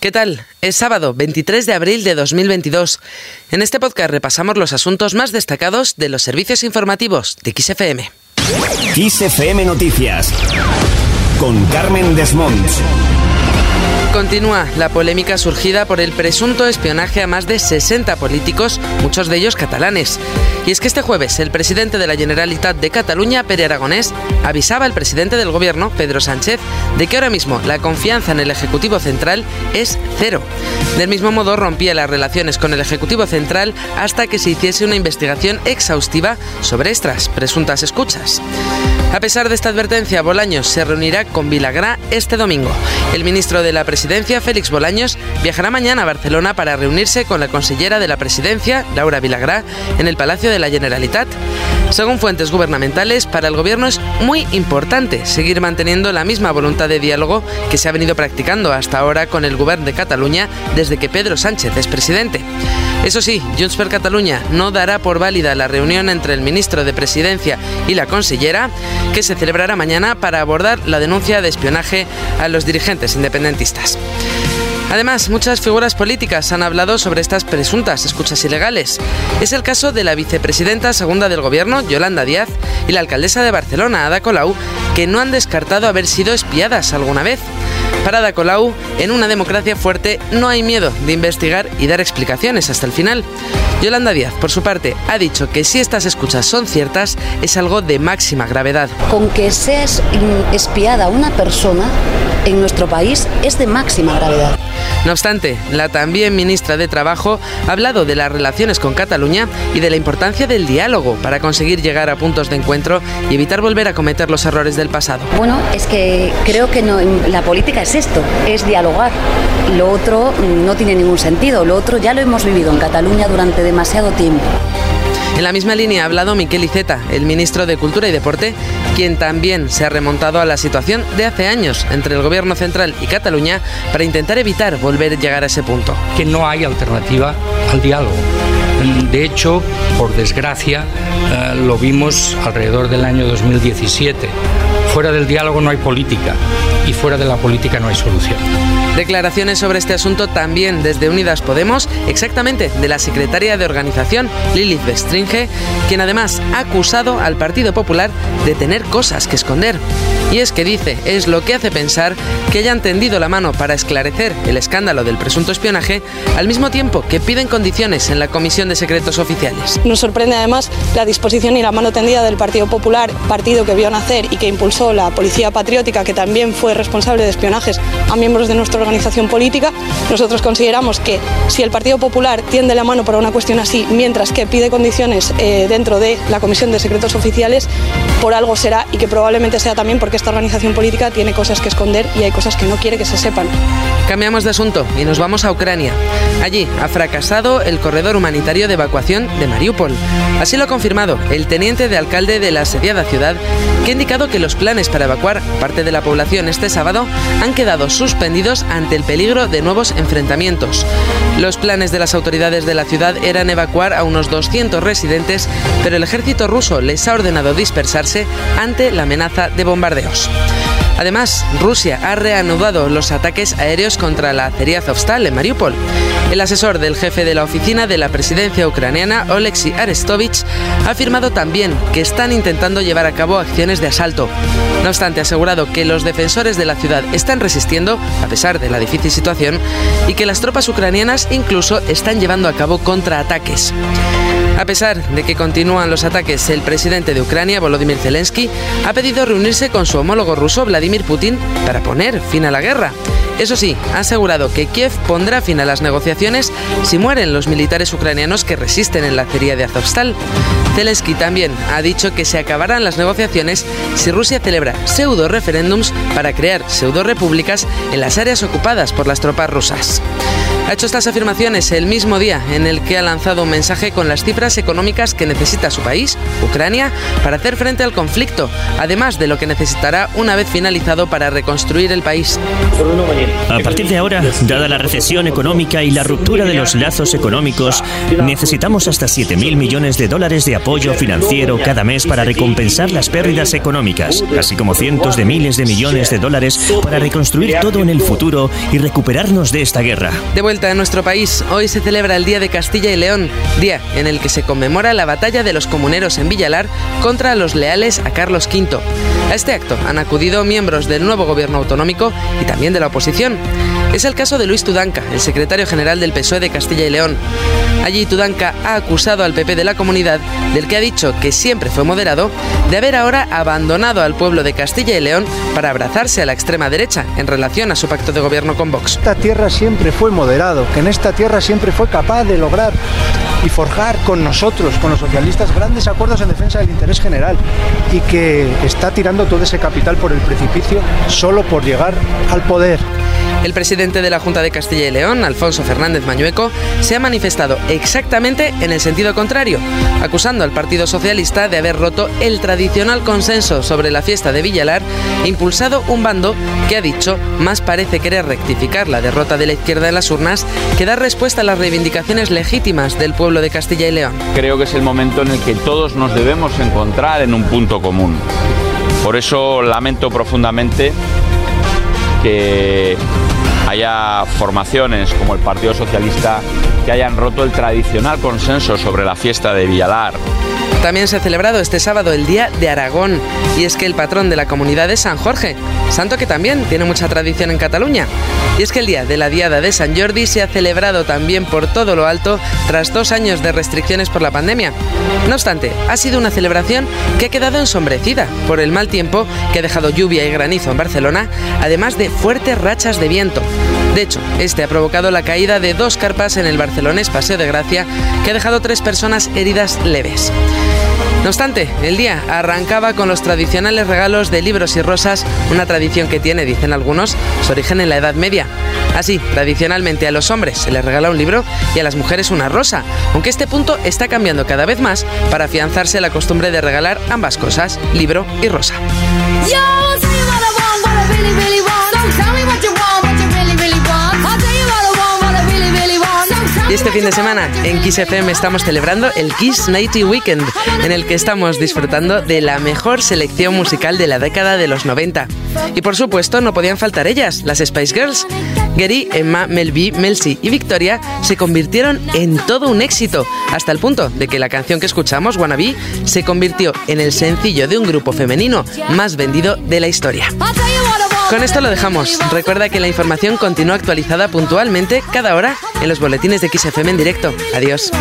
¿Qué tal? Es sábado 23 de abril de 2022. En este podcast repasamos los asuntos más destacados de los servicios informativos de XFM. XFM Noticias con Carmen Desmonts. Continúa la polémica surgida por el presunto espionaje a más de 60 políticos, muchos de ellos catalanes. Y es que este jueves el presidente de la Generalitat de Cataluña, Pere Aragonés, avisaba al presidente del gobierno, Pedro Sánchez, de que ahora mismo la confianza en el Ejecutivo Central es cero. Del mismo modo rompía las relaciones con el Ejecutivo Central hasta que se hiciese una investigación exhaustiva sobre estas presuntas escuchas. A pesar de esta advertencia, Bolaños se reunirá con Vilagrá este domingo. El ministro de la Presidencia, Félix Bolaños, viajará mañana a Barcelona para reunirse con la consellera de la Presidencia, Laura Vilagrá, en el Palacio de la Generalitat. Según fuentes gubernamentales, para el gobierno es muy importante seguir manteniendo la misma voluntad de diálogo que se ha venido practicando hasta ahora con el gobierno de Cataluña desde que Pedro Sánchez es presidente. Eso sí, Junts per Catalunya no dará por válida la reunión entre el ministro de Presidencia y la consellera, que se celebrará mañana para abordar la denuncia de espionaje a los dirigentes independentistas. Además, muchas figuras políticas han hablado sobre estas presuntas escuchas ilegales. Es el caso de la vicepresidenta segunda del gobierno, Yolanda Díaz, y la alcaldesa de Barcelona, Ada Colau, que no han descartado haber sido espiadas alguna vez. Para Ada Colau, en una democracia fuerte no hay miedo de investigar y dar explicaciones hasta el final. Yolanda Díaz, por su parte, ha dicho que si estas escuchas son ciertas, es algo de máxima gravedad. Con que seas espiada una persona en nuestro país es de máxima gravedad. No obstante, la también ministra de Trabajo ha hablado de las relaciones con Cataluña y de la importancia del diálogo para conseguir llegar a puntos de encuentro y evitar volver a cometer los errores del pasado. Bueno, es que creo que no, la política es esto, es dialogar. Lo otro no tiene ningún sentido, lo otro ya lo hemos vivido en Cataluña durante demasiado tiempo. En la misma línea ha hablado Miquel Iceta, el ministro de Cultura y Deporte, quien también se ha remontado a la situación de hace años entre el Gobierno central y Cataluña para intentar evitar volver a llegar a ese punto. Que no hay alternativa al diálogo. De hecho, por desgracia, eh, lo vimos alrededor del año 2017. Fuera del diálogo no hay política y fuera de la política no hay solución. Declaraciones sobre este asunto también desde Unidas Podemos, exactamente de la secretaria de organización, Lilith Bestringe, quien además ha acusado al Partido Popular de tener cosas que esconder. Y es que dice, es lo que hace pensar que hayan tendido la mano para esclarecer el escándalo del presunto espionaje, al mismo tiempo que piden condiciones en la Comisión de Secretos Oficiales. Nos sorprende además la disposición y la mano tendida del Partido Popular, partido que vio nacer y que impulsó la Policía Patriótica, que también fue responsable de espionajes a miembros de nuestra organización política. Nosotros consideramos que si el Partido Popular tiende la mano para una cuestión así, mientras que pide condiciones eh, dentro de la Comisión de Secretos Oficiales, por algo será y que probablemente sea también porque esta organización política tiene cosas que esconder y hay cosas que no quiere que se sepan. Cambiamos de asunto y nos vamos a Ucrania. Allí ha fracasado el corredor humanitario de evacuación de Mariupol. Así lo ha confirmado el teniente de alcalde de la asediada ciudad, que ha indicado que los planes para evacuar parte de la población este sábado han quedado suspendidos ante el peligro de nuevos enfrentamientos. Los planes de las autoridades de la ciudad eran evacuar a unos 200 residentes, pero el ejército ruso les ha ordenado dispersarse ante la amenaza de bombardeos. Además, Rusia ha reanudado los ataques aéreos contra la acería Azovstal en Mariupol. El asesor del jefe de la oficina de la presidencia ucraniana, Oleksiy Arestovich, ha afirmado también que están intentando llevar a cabo acciones de asalto. No obstante, ha asegurado que los defensores de la ciudad están resistiendo, a pesar de la difícil situación, y que las tropas ucranianas incluso están llevando a cabo contraataques. A pesar de que continúan los ataques, el presidente de Ucrania, Volodymyr Zelensky, ha pedido reunirse con su homólogo ruso, Vladimir Putin, para poner fin a la guerra. Eso sí, ha asegurado que Kiev pondrá fin a las negociaciones si mueren los militares ucranianos que resisten en la acería de Azovstal. Zelensky también ha dicho que se acabarán las negociaciones si Rusia celebra pseudo referéndums para crear pseudo repúblicas en las áreas ocupadas por las tropas rusas. Ha hecho estas afirmaciones el mismo día en el que ha lanzado un mensaje con las cifras económicas que necesita su país, Ucrania, para hacer frente al conflicto, además de lo que necesitará una vez finalizado para reconstruir el país. A partir de ahora, dada la recesión económica y la ruptura de los lazos económicos, necesitamos hasta 7.000 millones de dólares de apoyo financiero cada mes para recompensar las pérdidas económicas, así como cientos de miles de millones de dólares para reconstruir todo en el futuro y recuperarnos de esta guerra. De vuelta a nuestro país, hoy se celebra el Día de Castilla y León, día en el que se conmemora la batalla de los comuneros en Villalar contra los leales a Carlos V. A este acto han acudido miembros del nuevo gobierno autonómico y también de la oposición. Es el caso de Luis Tudanca, el secretario general del PSOE de Castilla y León. Allí Tudanca ha acusado al PP de la comunidad, del que ha dicho que siempre fue moderado, de haber ahora abandonado al pueblo de Castilla y León para abrazarse a la extrema derecha en relación a su pacto de gobierno con Vox. Esta tierra siempre fue moderado, que en esta tierra siempre fue capaz de lograr y forjar con nosotros, con los socialistas, grandes acuerdos en defensa del interés general y que está tirando todo ese capital por el precipicio solo por llegar al poder. El presidente de la Junta de Castilla y León, Alfonso Fernández Mañueco, se ha manifestado exactamente en el sentido contrario, acusando al Partido Socialista de haber roto el tradicional consenso sobre la fiesta de Villalar impulsado un bando que ha dicho más parece querer rectificar la derrota de la izquierda en las urnas que dar respuesta a las reivindicaciones legítimas del pueblo de Castilla y León. Creo que es el momento en el que todos nos debemos encontrar en un punto común. Por eso lamento profundamente que haya formaciones como el Partido Socialista que hayan roto el tradicional consenso sobre la fiesta de Villalar. También se ha celebrado este sábado el Día de Aragón, y es que el patrón de la comunidad es San Jorge, santo que también tiene mucha tradición en Cataluña. Y es que el Día de la Diada de San Jordi se ha celebrado también por todo lo alto tras dos años de restricciones por la pandemia. No obstante, ha sido una celebración que ha quedado ensombrecida por el mal tiempo que ha dejado lluvia y granizo en Barcelona, además de fuertes rachas de viento. De hecho, este ha provocado la caída de dos carpas en el barcelonés Paseo de Gracia, que ha dejado tres personas heridas leves. No obstante, el día arrancaba con los tradicionales regalos de libros y rosas, una tradición que tiene, dicen algunos, su origen en la Edad Media. Así, tradicionalmente a los hombres se les regala un libro y a las mujeres una rosa, aunque este punto está cambiando cada vez más para afianzarse la costumbre de regalar ambas cosas, libro y rosa. Y este fin de semana en Kiss FM estamos celebrando el Kiss Nighty Weekend, en el que estamos disfrutando de la mejor selección musical de la década de los 90. Y por supuesto no podían faltar ellas, las Spice Girls. Gary, Emma, Melby, Melcy y Victoria se convirtieron en todo un éxito, hasta el punto de que la canción que escuchamos, Wannabe, se convirtió en el sencillo de un grupo femenino más vendido de la historia. Con esto lo dejamos. Recuerda que la información continúa actualizada puntualmente cada hora en los boletines de XFM en directo. Adiós.